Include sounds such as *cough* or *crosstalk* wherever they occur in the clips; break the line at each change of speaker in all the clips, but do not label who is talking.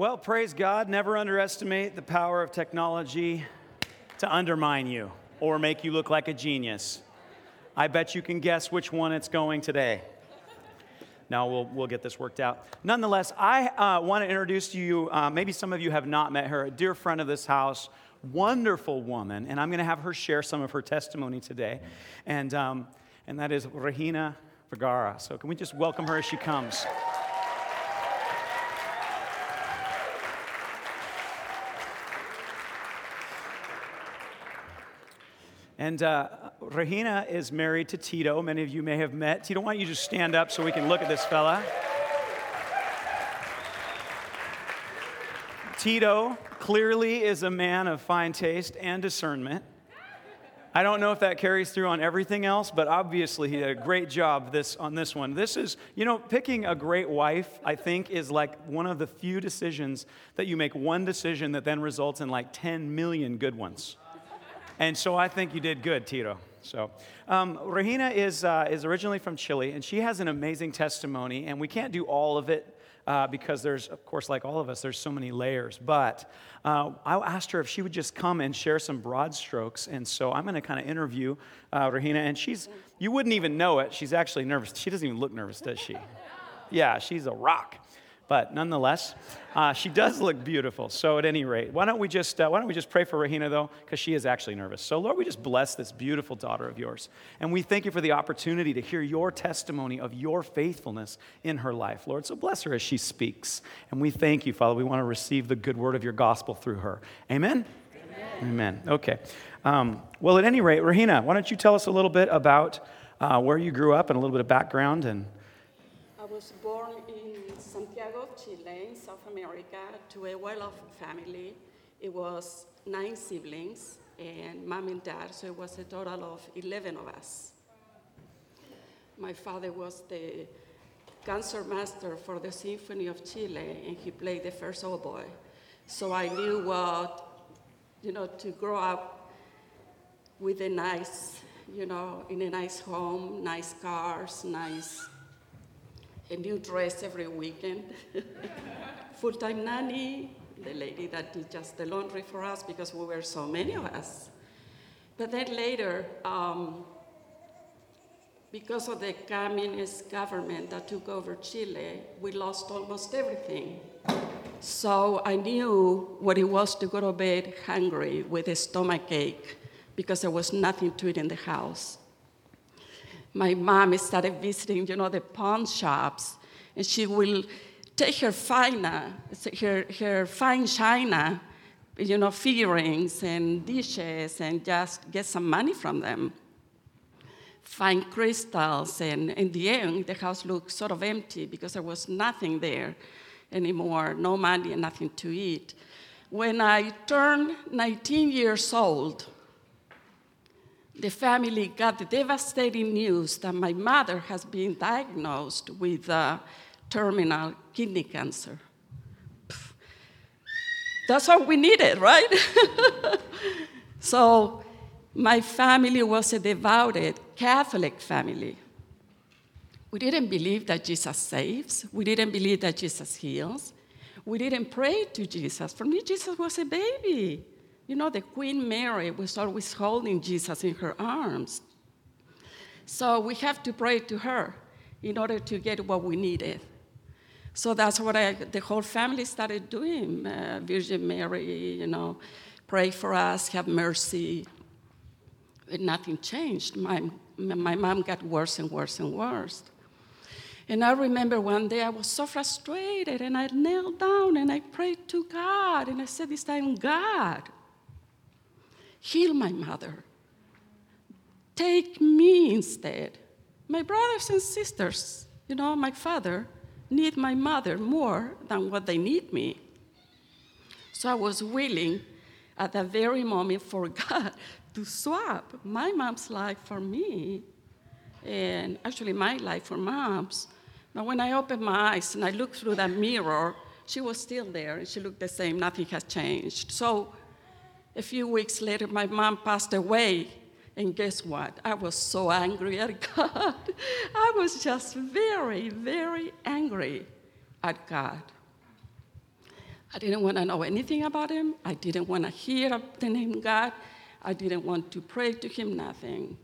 Well, praise God. Never underestimate the power of technology to undermine you or make you look like a genius. I bet you can guess which one it's going today. Now we'll, we'll get this worked out. Nonetheless, I uh, want to introduce to you, uh, maybe some of you have not met her, a dear friend of this house, wonderful woman, and I'm going to have her share some of her testimony today. And, um, and that is Regina Vergara. So can we just welcome her as she comes? And uh, Regina is married to Tito. Many of you may have met. Tito, why don't you just stand up so we can look at this fella? Tito clearly is a man of fine taste and discernment. I don't know if that carries through on everything else, but obviously he did a great job this, on this one. This is, you know, picking a great wife, I think, is like one of the few decisions that you make one decision that then results in like 10 million good ones. And so I think you did good, Tito. So, um, Regina is, uh, is originally from Chile, and she has an amazing testimony, and we can't do all of it uh, because there's, of course, like all of us, there's so many layers. But uh, I asked her if she would just come and share some broad strokes, and so I'm going to kind of interview uh, Regina, and she's, you wouldn't even know it. She's actually nervous. She doesn't even look nervous, does she? Yeah, she's a rock. But nonetheless, uh, she does look beautiful. So at any rate, why don't we just uh, why don't we just pray for Regina, though, because she is actually nervous. So Lord, we just bless this beautiful daughter of yours, and we thank you for the opportunity to hear your testimony of your faithfulness in her life, Lord. So bless her as she speaks, and we thank you, Father. We want to receive the good word of your gospel through her. Amen. Amen. Amen. Okay. Um, well, at any rate, Regina, why don't you tell us a little bit about uh, where you grew up and a little bit of background and.
I was born Santiago, Chile, in South America, to a well-off family. It was nine siblings and mom and dad, so it was a total of 11 of us. My father was the concert master for the Symphony of Chile, and he played the first oboe. So I knew what, you know, to grow up with a nice, you know, in a nice home, nice cars, nice a new dress every weekend, *laughs* full-time nanny, the lady that did just the laundry for us because we were so many of us. But then later, um, because of the communist government that took over Chile, we lost almost everything. So I knew what it was to go to bed hungry with a stomach ache because there was nothing to eat in the house my mom started visiting, you know, the pawn shops, and she will take her fine, uh, her, her fine china, you know, figurines and dishes, and just get some money from them. Fine crystals, and in the end, the house looked sort of empty because there was nothing there anymore, no money and nothing to eat. When I turned 19 years old, the family got the devastating news that my mother has been diagnosed with uh, terminal kidney cancer. That's all we needed, right? *laughs* so, my family was a devoted Catholic family. We didn't believe that Jesus saves, we didn't believe that Jesus heals, we didn't pray to Jesus. For me, Jesus was a baby. You know, the Queen Mary was always holding Jesus in her arms. So we have to pray to her in order to get what we needed. So that's what I, the whole family started doing. Uh, Virgin Mary, you know, pray for us, have mercy. Nothing changed. My, my mom got worse and worse and worse. And I remember one day I was so frustrated and I knelt down and I prayed to God and I said, This time, God, Heal my mother. Take me instead. My brothers and sisters, you know, my father, need my mother more than what they need me. So I was willing at that very moment for *laughs* God to swap my mom's life for me, and actually my life for mom's. But when I opened my eyes and I looked through that mirror, she was still there and she looked the same, nothing has changed. So a few weeks later, my mom passed away. And guess what? I was so angry at *laughs* God. I was just very, very angry at God. I didn't want to know anything about him. I didn't want to hear the name God. I didn't want to pray to him, nothing.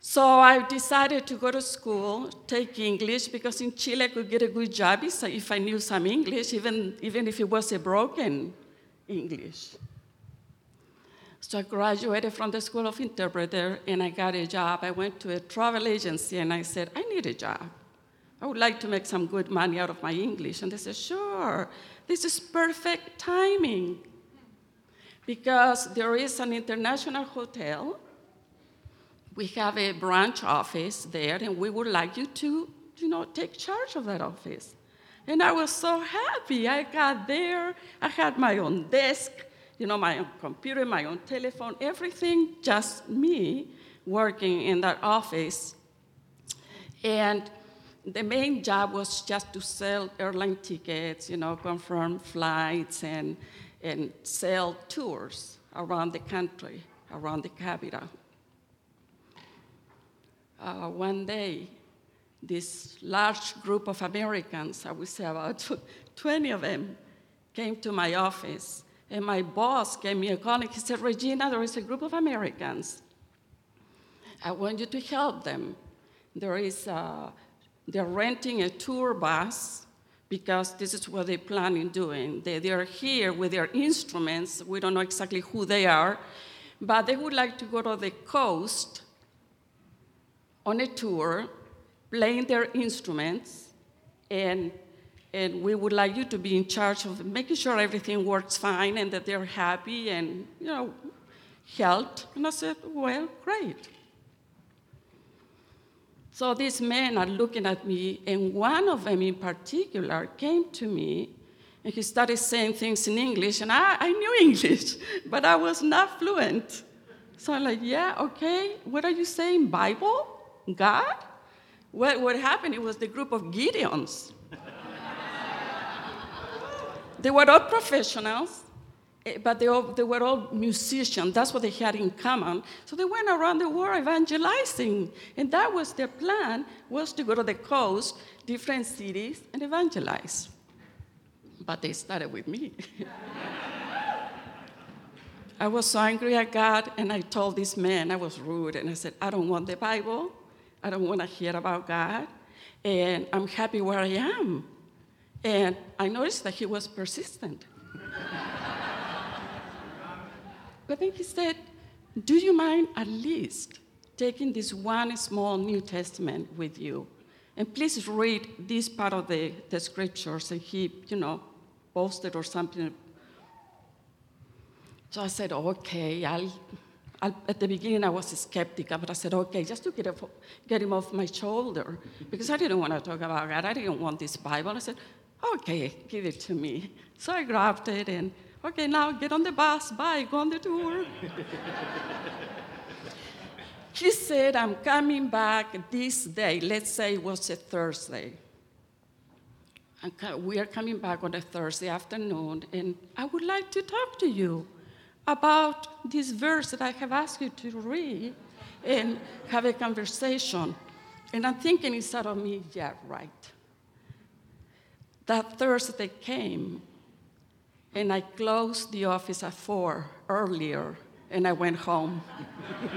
So I decided to go to school, take English, because in Chile I could get a good job if I knew some English, even, even if it was a broken English. So I graduated from the School of Interpreter and I got a job. I went to a travel agency and I said, I need a job. I would like to make some good money out of my English. And they said, Sure, this is perfect timing. Because there is an international hotel. We have a branch office there, and we would like you to, you know, take charge of that office. And I was so happy. I got there, I had my own desk, you know, my own computer, my own telephone, everything just me working in that office. And the main job was just to sell airline tickets, you know, confirm flights and, and sell tours around the country, around the capital. Uh, one day, this large group of Americans, I would say about *laughs* 20 of them, came to my office. And my boss gave me a call and he said, Regina, there is a group of Americans. I want you to help them. There is a they're renting a tour bus because this is what they plan on doing. They, they are here with their instruments. We don't know exactly who they are, but they would like to go to the coast on a tour, playing their instruments, and, and we would like you to be in charge of making sure everything works fine and that they're happy and, you know, helped. And I said, well, great. So these men are looking at me, and one of them in particular came to me and he started saying things in English, and I, I knew *laughs* English, but I was not fluent. So I'm like, yeah, okay, what are you saying? Bible? God? What, what happened? It was the group of Gideons. They were all professionals, Eh, but they, all, they were all musicians. That's what they had in common. So they went around the world evangelizing, and that was their plan: was to go to the coast, different cities, and evangelize. But they started with me. *laughs* I was so angry at God, and I told this man I was rude, and I said, "I don't want the Bible. I don't want to hear about God, and I'm happy where I am." And I noticed that he was persistent. But then he said, Do you mind at least taking this one small New Testament with you? And please read this part of the, the scriptures. And he, you know, posted or something. So I said, Okay, I'll, at the beginning I was skeptical, but I said, okay, just to get, get him off my shoulder, because I didn't want to talk about God. I didn't want this Bible. I said, okay, give it to me. So I grabbed it and Okay, now get on the bus. Bye. Go on the tour. he said, I'm coming back this day. Let's say it was a Thursday. We are coming back on a Thursday afternoon, and I would like to talk to you about this verse that I have asked you to read and have a conversation. And I'm thinking inside of me, yeah, right. That Thursday came, and I closed the office at four earlier, and I went home. *laughs*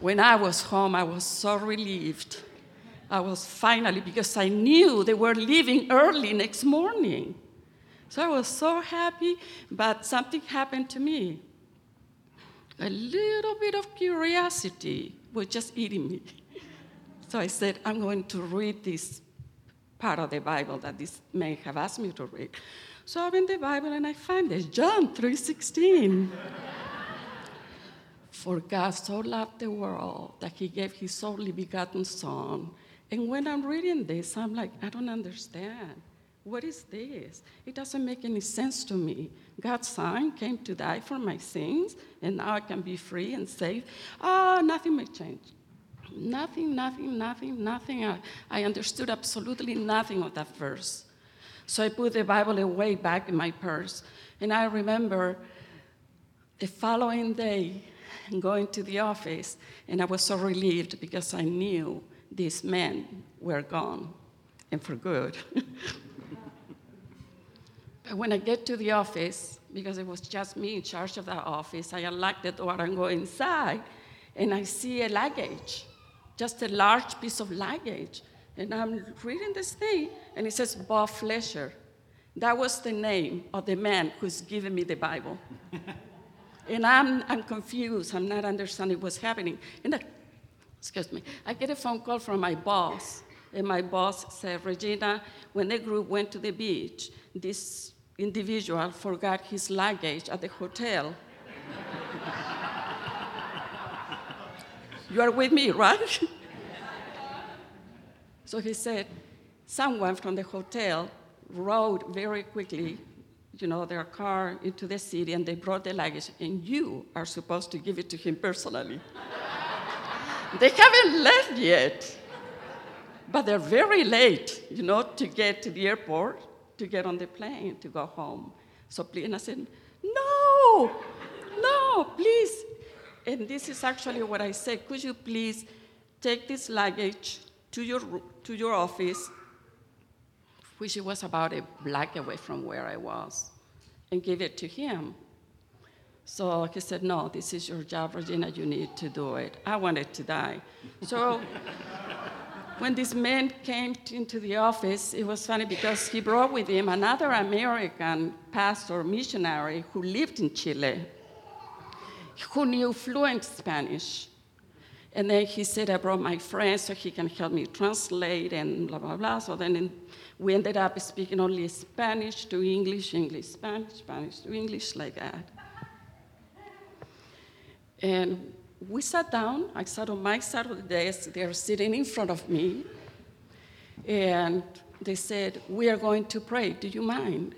when I was home, I was so relieved. I was finally, because I knew they were leaving early next morning. So I was so happy, but something happened to me. A little bit of curiosity was just eating me. So I said, I'm going to read this part of the Bible that this may have asked me to read. So I'm in the Bible and I find this John 3:16. For God so loved the world that he gave his only begotten son. And when I'm reading this, I'm like, I don't understand. What is this? It doesn't make any sense to me. God's son came to die for my sins, and now I can be free and safe. Ah, oh, nothing may change. Nothing, nothing, nothing, nothing. I, I understood absolutely nothing of that verse. So I put the Bible away back in my purse. And I remember the following day going to the office, and I was so relieved because I knew these men were gone and for good. *laughs* But when I get to the office, because it was just me in charge of that office, I unlock the door and go inside, and I see a luggage, just a large piece of luggage. And I'm reading this thing, and it says Bob Fletcher. That was the name of the man who's given me the Bible. *laughs* and I'm, I'm confused. I'm not understanding what's happening. And I, excuse me, I get a phone call from my boss. And my boss said, Regina, when the group went to the beach, this individual forgot his luggage at the hotel. *laughs* you are with me, right? *laughs* so he said, someone from the hotel rode very quickly, you know, their car into the city and they brought the luggage, and you are supposed to give it to him personally. *laughs* they haven't left yet, but they're very late, you know, to get to the airport, to get on the plane, to go home. So please, and I said, no, no, please. And this is actually what I said. Could you please take this luggage to your, to your office which was about a block away from where I was, and give it to him. So he said, No, this is your job, Regina, you need to do it. I wanted to die. So *laughs* when this man came into the office, it was funny because he brought with him another American pastor, missionary, who lived in Chile, who knew fluent Spanish. And then he said, I brought my friend so he can help me translate and blah, blah, blah. So then we ended up speaking only Spanish to English, English, Spanish, Spanish to English, like that. And we sat down. I sat on my side of the desk. They're sitting in front of me. And they said, We are going to pray. Do you mind?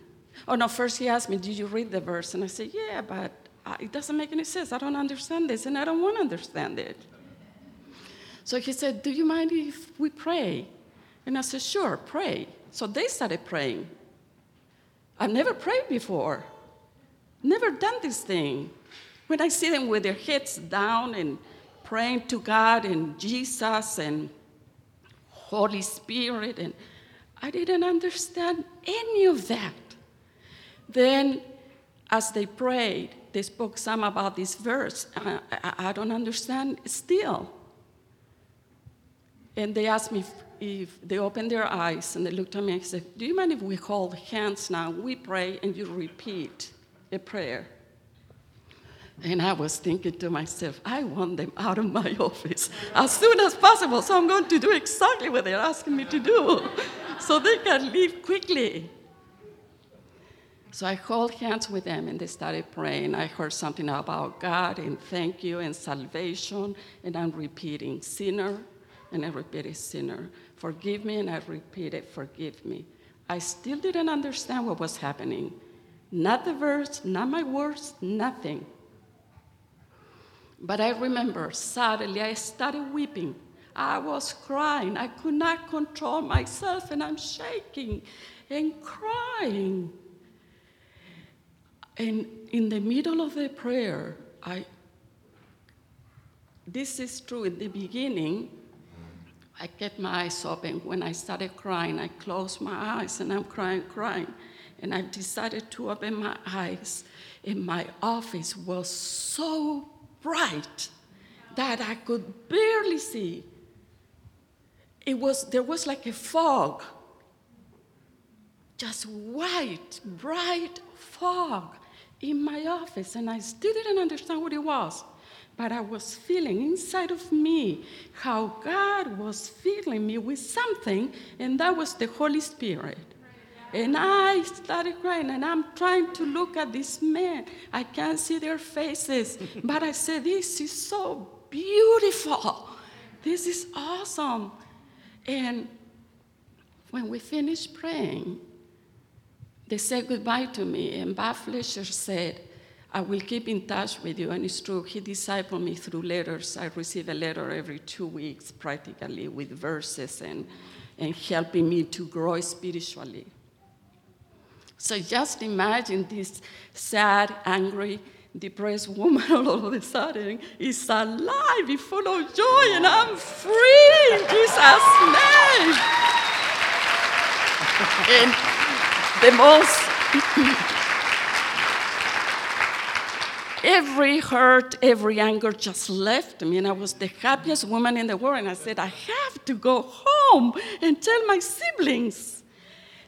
Oh, no, first he asked me, Did you read the verse? And I said, Yeah, but it doesn't make any sense. I don't understand this, and I don't want to understand it. So he said, Do you mind if we pray? And I said, Sure, pray. So they started praying. I've never prayed before, never done this thing. When I see them with their heads down and praying to God and Jesus and Holy Spirit, and I didn't understand any of that. Then, as they prayed, they spoke some about this verse. I, I, I don't understand still. And they asked me if, if, they opened their eyes and they looked at me and said, Do you mind if we hold hands now? We pray and you repeat a prayer. And I was thinking to myself, I want them out of my *laughs* office as soon as possible, so I'm going to do exactly what they're asking me to do *laughs* so they can leave quickly. So I hold hands with them and they started praying. I heard something about God and thank you and salvation, and I'm repeating, sinner, and I repeated, Sinner, forgive me, and I repeated, Forgive me. I still didn't understand what was happening. Not the verse, not my words, nothing. But I remember suddenly I started weeping. I was crying. I could not control myself, and I'm shaking and crying. And in the middle of the prayer, I this is true in the beginning, I kept my eyes open. When I started crying, I closed my eyes and I'm crying, crying. And I decided to open my eyes, and my office was so bright that I could barely see. It was, there was like a fog, just white, bright fog in my office, and I still didn't understand what it was but I was feeling inside of me how God was filling me with something, and that was the Holy Spirit. And I started crying, and I'm trying to look at this man. I can't see their faces, *laughs* but I said, This is so beautiful. This is awesome. And when we finished praying, they said goodbye to me, and Bob Fletcher said, I will keep in touch with you. And it's true, he discipled me through letters. I receive a letter every two weeks, practically, with verses and, and helping me to grow spiritually. So just imagine this sad, angry, depressed woman *laughs* all of a sudden is alive, is full of joy, and I'm free in Jesus' name. *laughs* and the most every hurt, every anger just left me, and I was the happiest woman in the world. And I said, I have to go home and tell my siblings.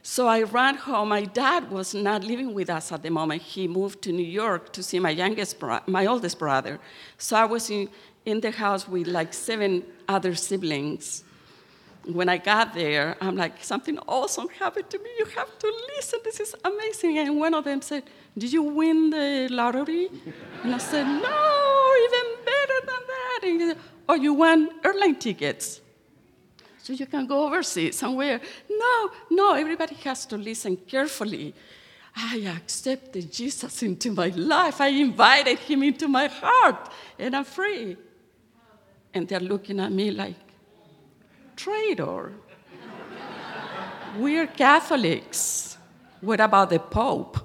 So I ran home. My dad was not living with us at the moment. He moved to New York to see my youngest, bro- my oldest brother. So I was in, in the house with like seven other siblings. When I got there, I'm like, something awesome happened to me. You have to listen. This is amazing. And one of them said, Did you win the lottery? And I said, No, even better than that. And he said, Oh, you won airline tickets. So you can go overseas somewhere. No, no, everybody has to listen carefully. I accepted Jesus into my life. I invited him into my heart, and I'm free. And they're looking at me like, traitor. We're Catholics. What about the Pope?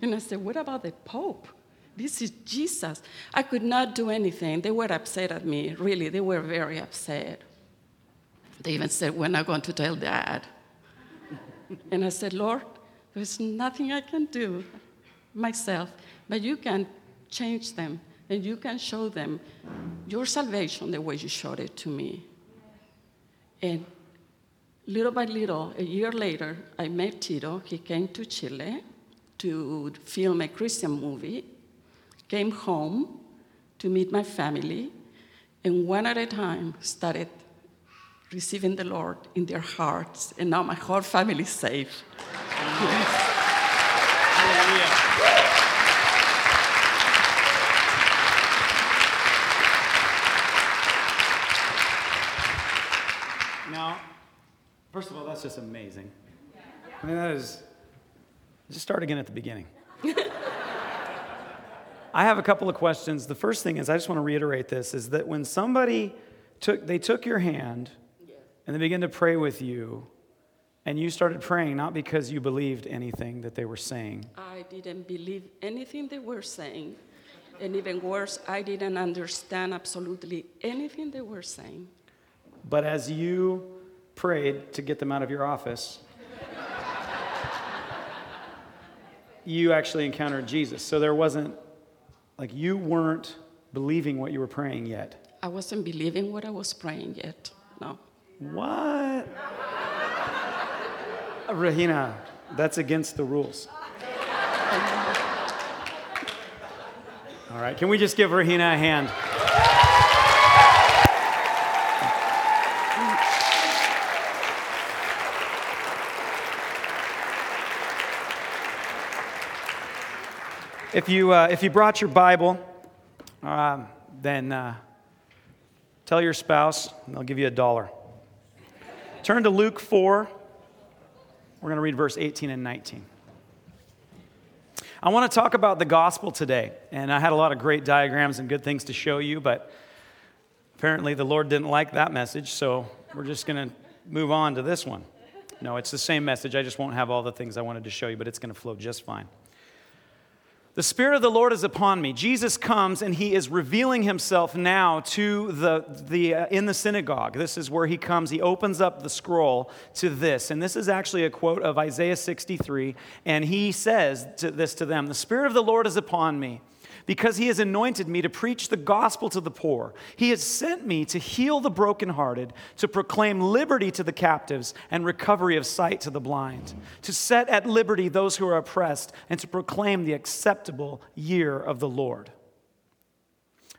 And I said, What about the Pope? This is Jesus. I could not do anything. They were upset at me, really. They were very upset. They even said, We're not going to tell dad. and I said, Lord, there's nothing I can do myself, but you can change them and you can show them your salvation the way you showed it to me. And little by little, a year later, I met Tito. He came to Chile to film a Christian movie, came home to meet my family, and one at a time started receiving the Lord in their hearts. And now my whole family is saved. Yes.
Now, first of all, that's just amazing. I mean, that is. Just start again at the beginning. *laughs* I have a couple of questions. The first thing is, I just want to reiterate this: is that when somebody took, they took your hand, and they began to pray with you, and you started praying not because you believed anything that they were saying.
I didn't believe anything they were saying. And even worse, I didn't understand absolutely anything they were saying.
But as you prayed to get them out of your office, you actually encountered Jesus. So there wasn't, like, you weren't believing what you were praying yet.
I wasn't believing what I was praying yet. No.
What? Regina, that's against the rules. All right, can we just give Regina a hand? If you, uh, if you brought your Bible, um, then uh, tell your spouse, and they'll give you a dollar. Turn to Luke 4. We're going to read verse 18 and 19. I want to talk about the gospel today, and I had a lot of great diagrams and good things to show you, but apparently the Lord didn't like that message, so we're just going to move on to this one. No, it's the same message. I just won't have all the things I wanted to show you, but it's going to flow just fine. The Spirit of the Lord is upon me. Jesus comes and he is revealing himself now to the, the, uh, in the synagogue. This is where he comes. He opens up the scroll to this. And this is actually a quote of Isaiah 63. And he says to this to them The Spirit of the Lord is upon me because he has anointed me to preach the gospel to the poor. He has sent me to heal the brokenhearted, to proclaim liberty to the captives and recovery of sight to the blind, to set at liberty those who are oppressed, and to proclaim the acceptable year of the Lord.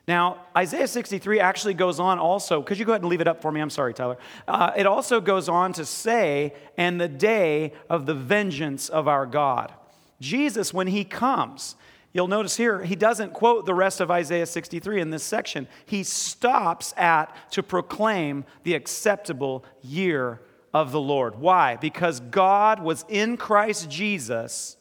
Now, Isaiah 63 actually goes on also, could you go ahead and leave it up for me? I'm sorry, Tyler. Uh, it also goes on to say, and the day of the vengeance of our God. Jesus, when he comes, You'll notice here, he doesn't quote the rest of Isaiah 63 in this section. He stops at to proclaim the acceptable year of the Lord. Why? Because God was in Christ Jesus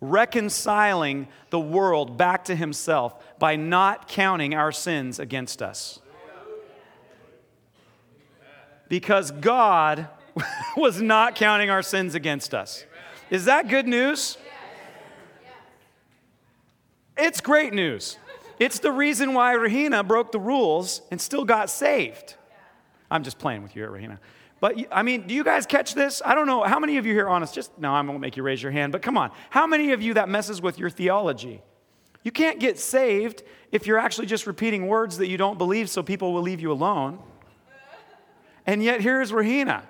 reconciling the world back to himself by not counting our sins against us. Because God *laughs* was not counting our sins against us. Is that good news? It's great news. It's the reason why Regina broke the rules and still got saved. I'm just playing with you, Regina. But I mean, do you guys catch this? I don't know. How many of you here honest? Just no, I won't make you raise your hand, but come on. How many of you that messes with your theology? You can't get saved if you're actually just repeating words that you don't believe so people will leave you alone. And yet here's Regina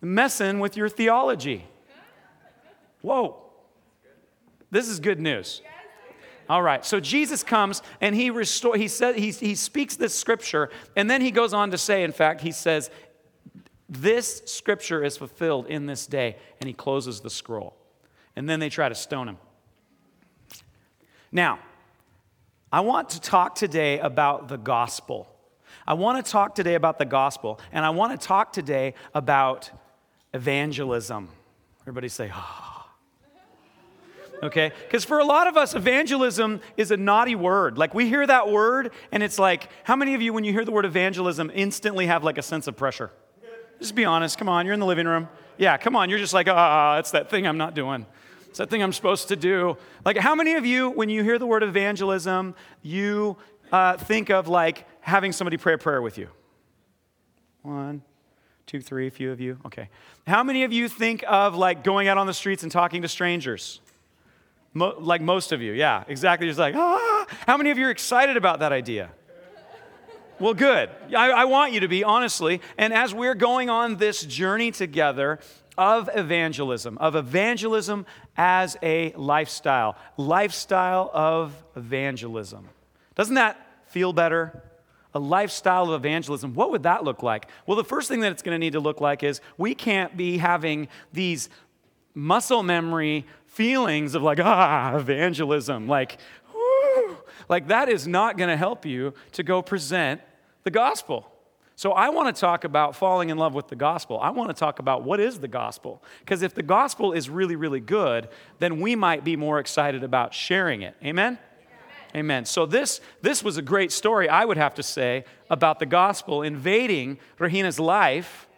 messing with your theology. Whoa. This is good news. All right. So Jesus comes and he restore he said he, he speaks this scripture and then he goes on to say in fact he says this scripture is fulfilled in this day and he closes the scroll. And then they try to stone him. Now, I want to talk today about the gospel. I want to talk today about the gospel and I want to talk today about evangelism. Everybody say, ah. Okay? Because for a lot of us, evangelism is a naughty word. Like we hear that word, and it's like, how many of you, when you hear the word evangelism, instantly have like a sense of pressure? Just be honest. Come on, you're in the living room. Yeah, come on. You're just like, ah, it's that thing I'm not doing. It's that thing I'm supposed to do. Like, how many of you, when you hear the word evangelism, you uh, think of like having somebody pray a prayer with you? One, two, three, a few of you. Okay. How many of you think of like going out on the streets and talking to strangers? Mo- like most of you, yeah, exactly. Just like, ah. How many of you are excited about that idea? Well, good. I, I want you to be, honestly. And as we're going on this journey together of evangelism, of evangelism as a lifestyle, lifestyle of evangelism. Doesn't that feel better? A lifestyle of evangelism. What would that look like? Well, the first thing that it's going to need to look like is we can't be having these muscle memory feelings of like, *laughs* ah, evangelism. Like, whoo, like that is not going to help you to go present the gospel. So I want to talk about falling in love with the gospel. I want to talk about what is the gospel. Because if the gospel is really, really good, then we might be more excited about sharing it. Amen? Amen. So this this was a great story, I would have to say, about the gospel invading Regina's life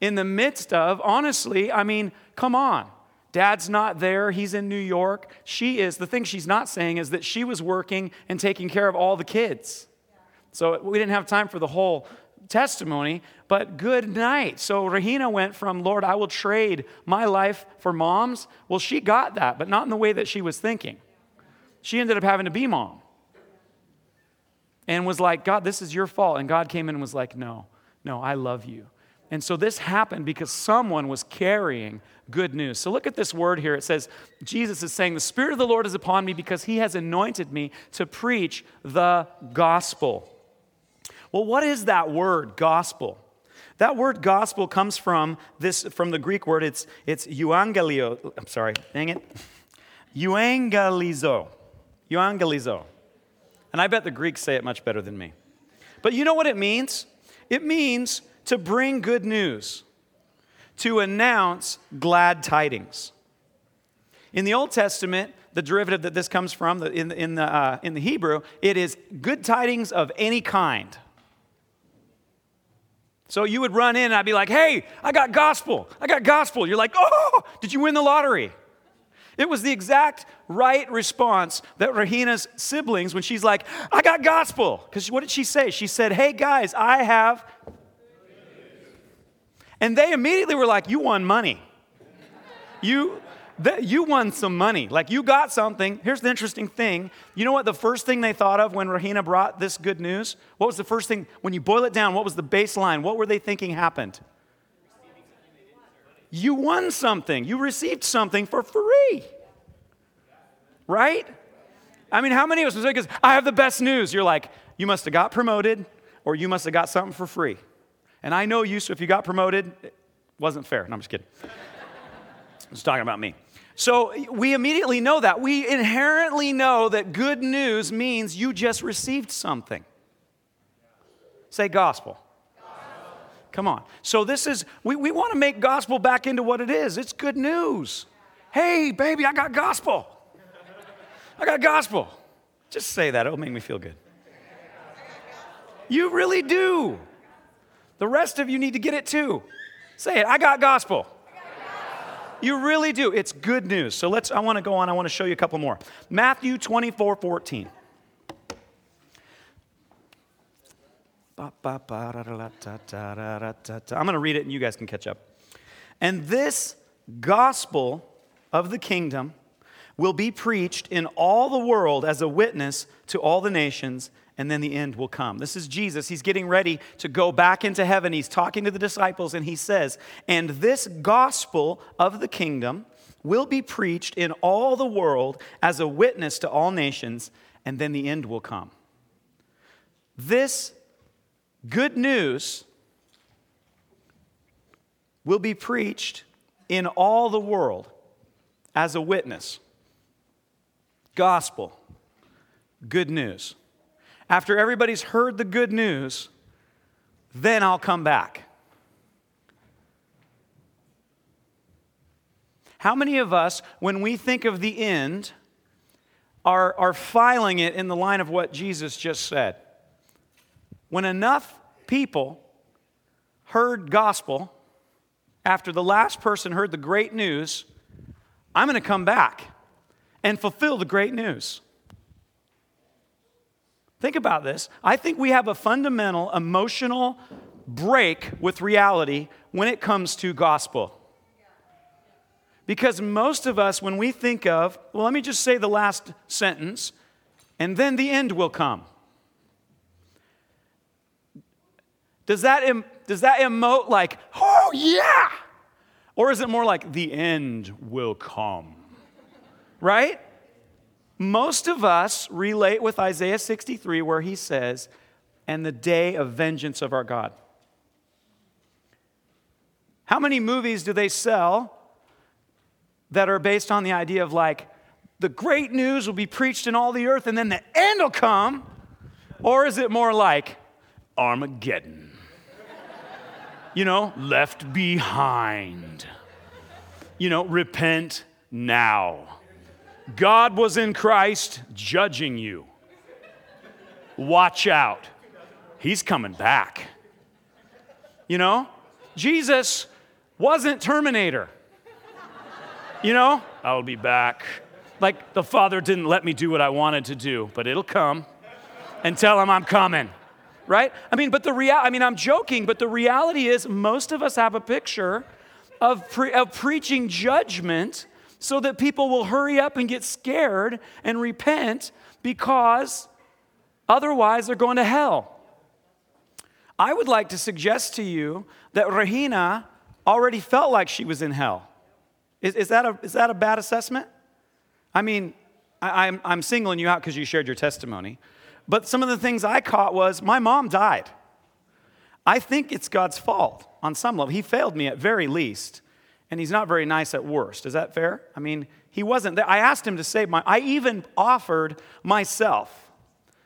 in the midst of, honestly, I mean, come on. Dad's not there. He's in New York. She is. The thing she's not saying is that she was working and taking care of all the kids. So we didn't have time for the whole testimony, but good night. So Regina went from, Lord, I will trade my life for mom's. Well, she got that, but not in the way that she was thinking. She ended up having to be mom and was like, God, this is your fault. And God came in and was like, No, no, I love you. And so this happened because someone was carrying good news. So look at this word here. It says, Jesus is saying, The Spirit of the Lord is upon me because he has anointed me to preach the gospel. Well, what is that word, gospel? That word gospel comes from this from the Greek word, it's it's euangelio. I'm sorry, dang it. Euangelizo. Euangelizo. And I bet the Greeks say it much better than me. But you know what it means? It means to bring good news to announce glad tidings. In the Old Testament, the derivative that this comes from, in, the, in, the, uh, in the Hebrew, it is good tidings of any kind. So you would run in and I'd be like, hey, I got gospel. I got gospel. You're like, oh, did you win the lottery? It was the exact right response that Regina's siblings, when she's like, I got gospel. Because what did she say? She said, hey guys, I have and they immediately were like, You won money. You, you won some money. Like you got something. Here's the interesting thing. You know what the first thing they thought of when Regina brought this good news? What was the first thing? When you boil it down, what was the baseline? What were they thinking happened? You won something. You received something for free. Right? I mean, how many of us was because I have the best news? You're like, you must have got promoted or you must have got something for free. And I know you, so if you got promoted, it wasn't fair. No, I'm just kidding. *laughs* I was talking about me. So we immediately know that. We inherently know that good news means you just received something. Say gospel. gospel. Come on. So this is, we, we want to make gospel back into what it is. It's good news. Hey, baby, I got gospel. I got gospel. Just say that, it'll make me feel good. You really do. The rest of you need to get it too. Say it. I got gospel. You really do. It's good news. So let's, I want to go on. I want to show you a couple more. Matthew 24 14. I'm going to read it and you guys can catch up. And this gospel of the kingdom will be preached in all the world as a witness to all the nations, and then the end will come. This is Jesus. He's getting ready to go back into heaven. He's talking to the disciples, and he says, And this gospel of the kingdom will be preached in all the world as a witness to all nations, and then the end will come. This good news will be preached in all the world as a witness. Gospel, good news. After everybody's heard the good news, then I'll come back. How many of us, when we think of the end, are, are filing it in the line of what Jesus just said? When enough people heard gospel, after the last person heard the great news, I'm going to come back and fulfill the great news. Think about this. I think we have a fundamental emotional break with reality when it comes to gospel. Because most of us, when we think of, well, let me just say the last sentence, and then the end will come. Does that, does that emote like, oh yeah? Or is it more like, the end will come? Right? Most of us relate with Isaiah 63, where he says, and the day of vengeance of our God. How many movies do they sell that are based on the idea of like, the great news will be preached in all the earth and then the end will come? Or is it more like Armageddon? You know, left behind. You know, repent now. God was in Christ judging you. Watch out. He's coming back. You know, Jesus wasn't Terminator. You know, I'll be back. Like the Father didn't let me do what I wanted to do, but it'll come and tell him I'm coming. Right? I mean, but the real I mean, I'm joking, but the reality is most of us have a picture of, pre- of preaching judgment so that people will hurry up and get scared and repent because otherwise they're going to hell. I would like to suggest to you that Regina already felt like she was in hell. Is, is, that, a, is that a bad assessment? I mean, I, I'm, I'm singling you out because you shared your testimony. But some of the things I caught was my mom died. I think it's God's fault on some level. He failed me at very least, and he's not very nice at worst. Is that fair? I mean, he wasn't there. I asked him to save my, I even offered myself.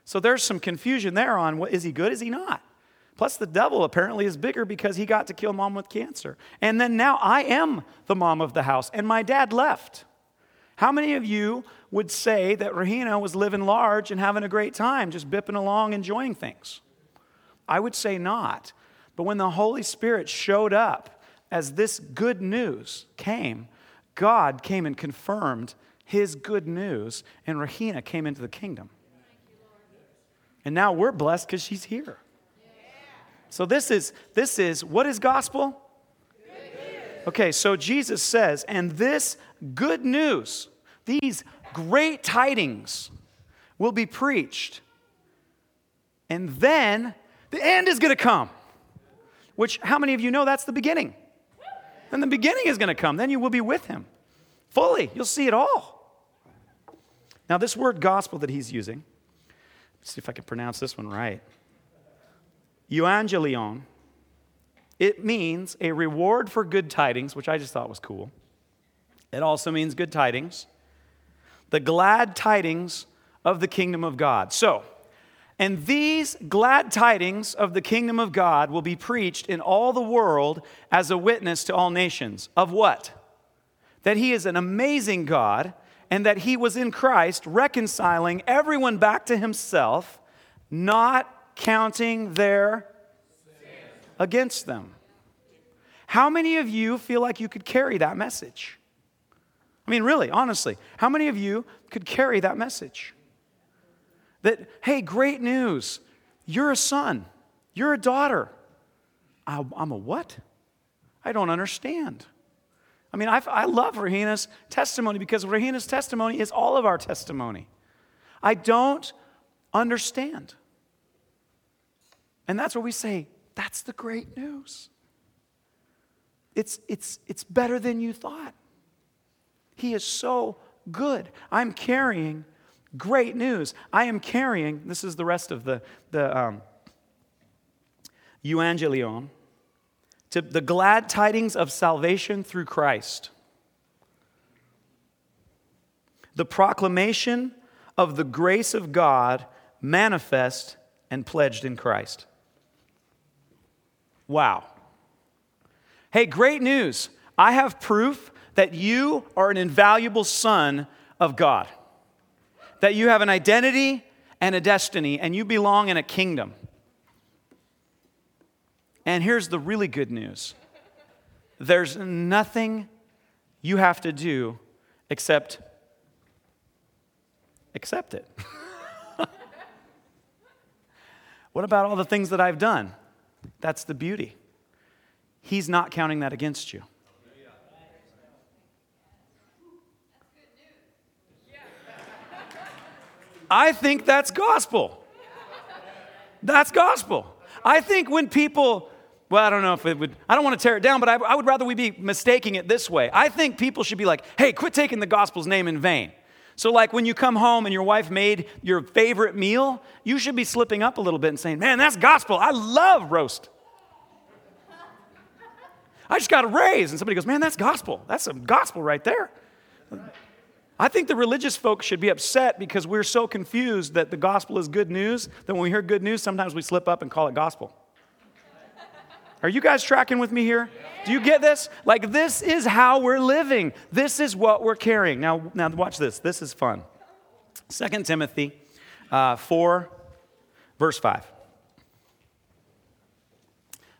So there's some confusion there on what, is he good, is he not? Plus, the devil apparently is bigger because he got to kill mom with cancer. And then now I am the mom of the house, and my dad left. How many of you would say that Regina was living large and having a great time, just bipping along, enjoying things? I would say not. But when the Holy Spirit showed up as this good news came, God came and confirmed his good news, and Regina came into the kingdom. And now we're blessed because she's here. So this is this is what is gospel? Okay, so Jesus says, and this good news, these great tidings will be preached. And then the end is going to come. Which how many of you know that's the beginning? And the beginning is going to come. Then you will be with him fully. You'll see it all. Now, this word gospel that he's using, let's see if I can pronounce this one right. Euangelion, it means a reward for good tidings, which I just thought was cool. It also means good tidings, the glad tidings of the kingdom of God. So, and these glad tidings of the kingdom of God will be preached in all the world as a witness to all nations. Of what? That He is an amazing God and that He was in Christ reconciling everyone back to Himself, not counting their against them. How many of you feel like you could carry that message? I mean, really, honestly, how many of you could carry that message? That, hey, great news, you're a son. You're a daughter. I'm a what? I don't understand. I mean, I, I love Regina's testimony because Regina's testimony is all of our testimony. I don't understand. And that's what we say that's the great news. It's, it's, it's better than you thought. He is so good. I'm carrying great news. I am carrying, this is the rest of the, the um, Evangelion, to the glad tidings of salvation through Christ. The proclamation of the grace of God manifest and pledged in Christ. Wow. Hey, great news. I have proof that you are an invaluable son of God, that you have an identity and a destiny, and you belong in a kingdom. And here's the really good news there's nothing you have to do except accept it. *laughs* what about all the things that I've done? That's the beauty. He's not counting that against you. I think that's gospel. That's gospel. I think when people, well, I don't know if it would, I don't want to tear it down, but I, I, would rather we be mistaking it this way. I think people should be like, hey, quit taking the gospel's name in vain. So, like when you come home and your wife made your favorite meal, you should be slipping up a little bit and saying, man, that's gospel. I love roast. I just got a raise. And somebody goes, man, that's gospel. That's some gospel right there. I think the religious folks should be upset because we're so confused that the gospel is good news that when we hear good news, sometimes we slip up and call it gospel. Are you guys tracking with me here? Do you get this? Like, this is how we're living. This is what we're carrying. Now, now watch this. This is fun. 2 Timothy uh, 4, verse 5.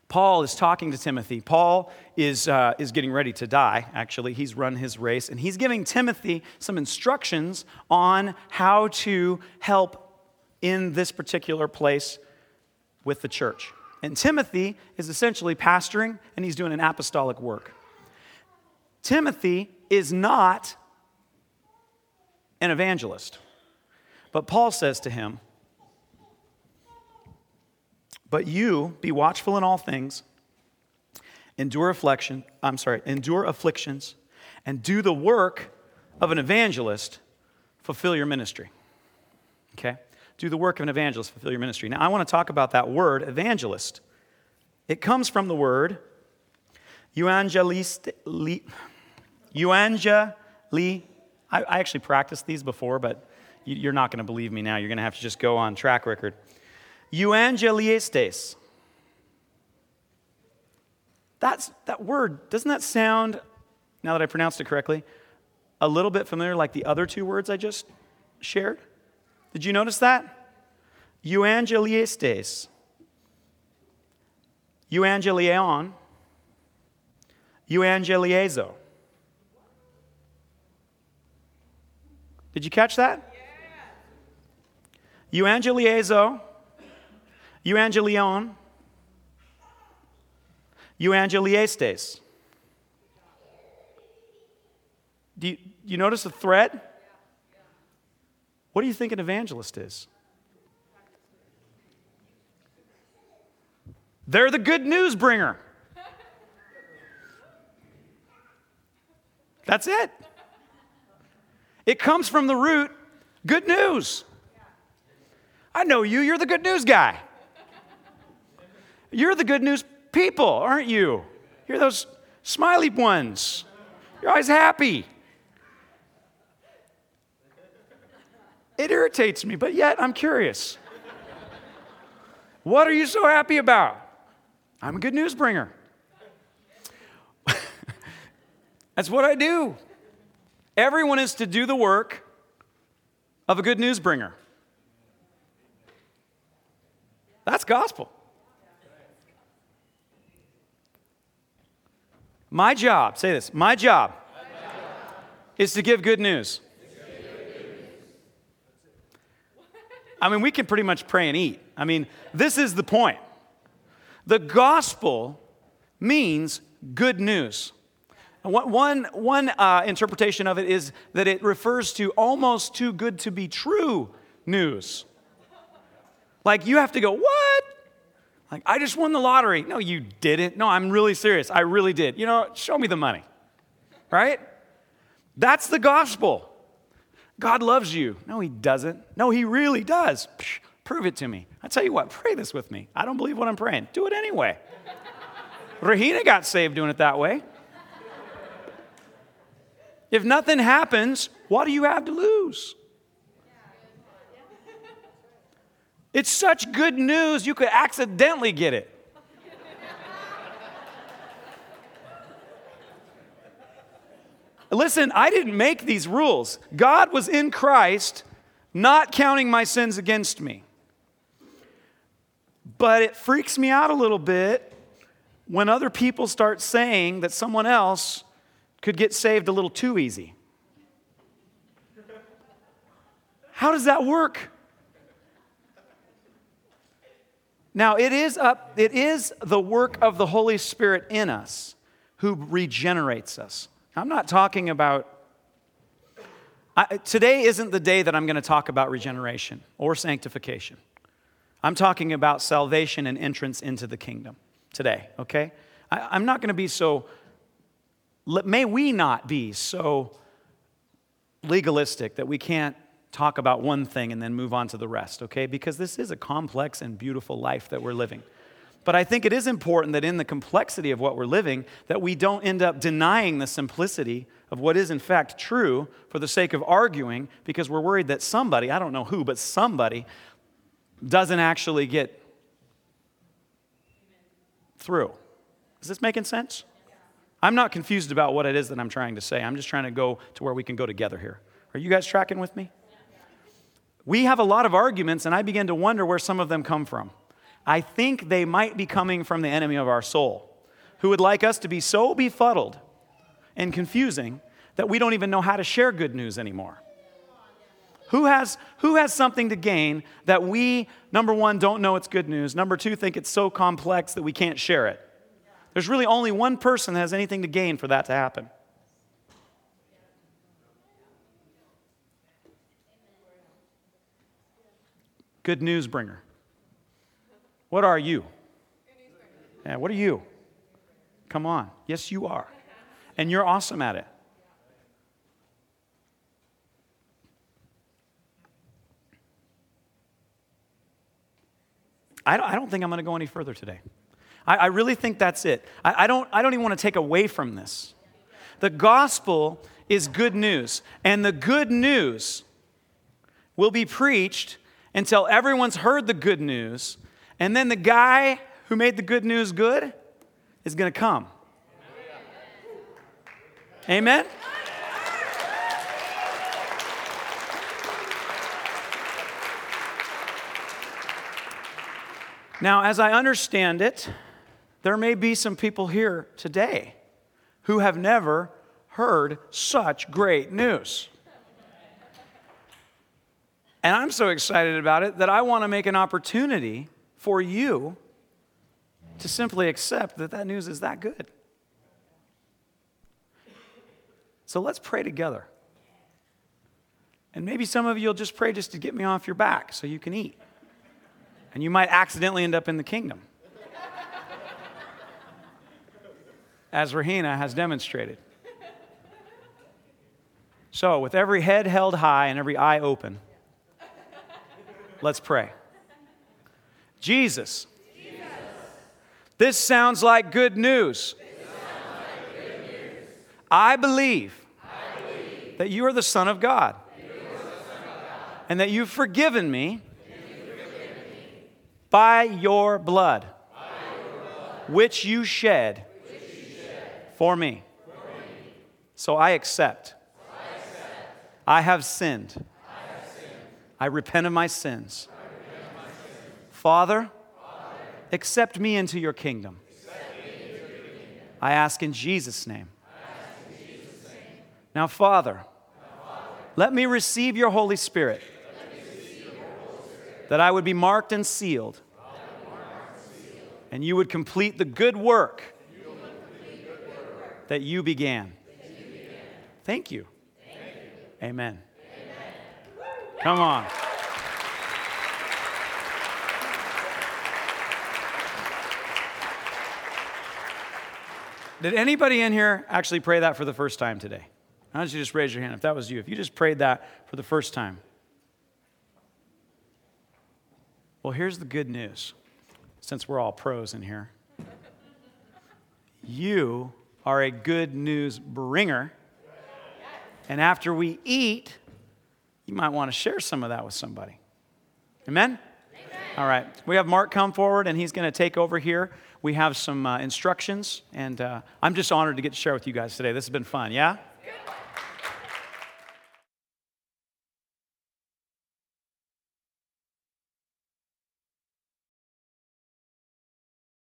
Paul is talking to Timothy. Paul is, uh, is getting ready to die, actually. He's run his race, and he's giving Timothy some instructions on how to help in this particular place with the church. And Timothy is essentially pastoring, and he's doing an apostolic work. Timothy is not an evangelist, but Paul says to him, but you be watchful in all things, endure affliction, I'm sorry, endure afflictions, and do the work of an evangelist, fulfill your ministry. Okay? Do the work of an evangelist, fulfill your ministry. Now, I want to talk about that word, evangelist. It comes from the word evangelist, euangeli. I, I actually practiced these before, but you're not going to believe me now. You're going to have to just go on track record. Euangeliestes. That's, that word, doesn't that sound, now that I pronounced it correctly, a little bit familiar like the other two words I just shared? Did you notice that? Euangeliestes. Euangelion. Euangeliezo. Did you catch that? Yeah. Euangeliezo Evangelion, Evangeliestes. Do you, you notice the thread? What do you think an evangelist is? They're the good news bringer. That's it. It comes from the root good news. I know you, you're the good news guy. You're the good news people, aren't you? You're those smiley ones. You're always happy. It irritates me, but yet I'm curious. What are you so happy about? I'm a good news bringer. *laughs* That's what I do. Everyone is to do the work of a good news bringer. That's gospel. My job, say this, my job, my job. is to give good news. I mean, we can pretty much pray and eat. I mean, this is the point, The gospel means good news. One, one uh, interpretation of it is that it refers to almost too good to be true news. Like you have to go, what? Like, I just won the lottery. No, you didn't. No, I'm really serious. I really did. You know, show me the money. Right? That's the gospel. God loves you. No, he doesn't. No, he really does. Psh, prove it to me. I tell you what, pray this with me. I don't believe what I'm praying. Do it anyway. *laughs* Regina got saved doing it that way. If nothing happens, what do you have to lose? It's such good news, you could accidentally get it. Listen, I didn't make these rules. God was in Christ, not counting my sins against me. But it freaks me out a little bit when other people start saying that someone else could get saved a little too easy. How does that work? Now, it is, up, it is the work of the Holy Spirit in us who regenerates us. I'm not talking about, I, today isn't the day that I'm going to talk about regeneration or sanctification. I'm talking about salvation and entrance into the kingdom today, okay? I, I'm not going to be so may we not be so legalistic that we can't talk about one thing and then move on to the rest, okay? Because this is a complex and beautiful life that we're living. But I think it is important that in the complexity of what we're living, that we don't end up denying the simplicity of what is in fact true for the sake of arguing because we're worried that somebody, I don't know who, but somebody doesn't actually get through. Is this making sense? I'm not confused about what it is that I'm trying to say. I'm just trying to go to where we can go together here. Are you guys tracking with me? We have a lot of arguments, and I begin to wonder where some of them come from. I think they might be coming from the enemy of our soul, who would like us to be so befuddled and confusing that we don't even know how to share good news anymore. Who has, who has something to gain that we, number one, don't know it's good news, number two, think it's so complex that we can't share it? There's really only one person that has anything to gain for that to happen. Good news bringer. What are you? Yeah, what are you? Come on. Yes, you are. And you're awesome at it. I don't, I don't think I'm going to go any further today. I, I really think that's it. I, I, don't, I don't even want to take away from this. The gospel is good news, and the good news will be preached until everyone's heard the good news, and then the guy who made the good news good is going to come. Amen? Now, as I understand it, there may be some people here today who have never heard such great news. And I'm so excited about it that I want to make an opportunity for you to simply accept that that news is that good. So let's pray together. And maybe some of you will just pray just to get me off your back so you can eat. And you might accidentally end up in the kingdom. as Regina has demonstrated. So, with every head held high and every eye open, let's pray. Jesus, Jesus. This, sounds like good news. Like good news. I, believe I believe that you are the Son of God, of God. and that you've forgiven me, me. By, your blood, by your blood, which you shed for me. So I accept. I, have sinned. I, repent of my sins. Father, accept me into your kingdom. I ask in Jesus' name. Now, Father, let me receive your Holy Spirit, that I would be marked and sealed and you would complete the good work that you began. Thank you. Amen. Come on. Did anybody in here actually pray that for the first time today? Why don't you just raise your hand if that was you? If you just prayed that for the first time. Well, here's the good news since we're all pros in here. You are a good news bringer. And after we eat, you might want to share some of that with somebody. Amen? Amen. All right. We have Mark come forward, and he's going to take over here. We have some uh, instructions, and uh, I'm just honored to get to share with you guys today. This has been fun, yeah?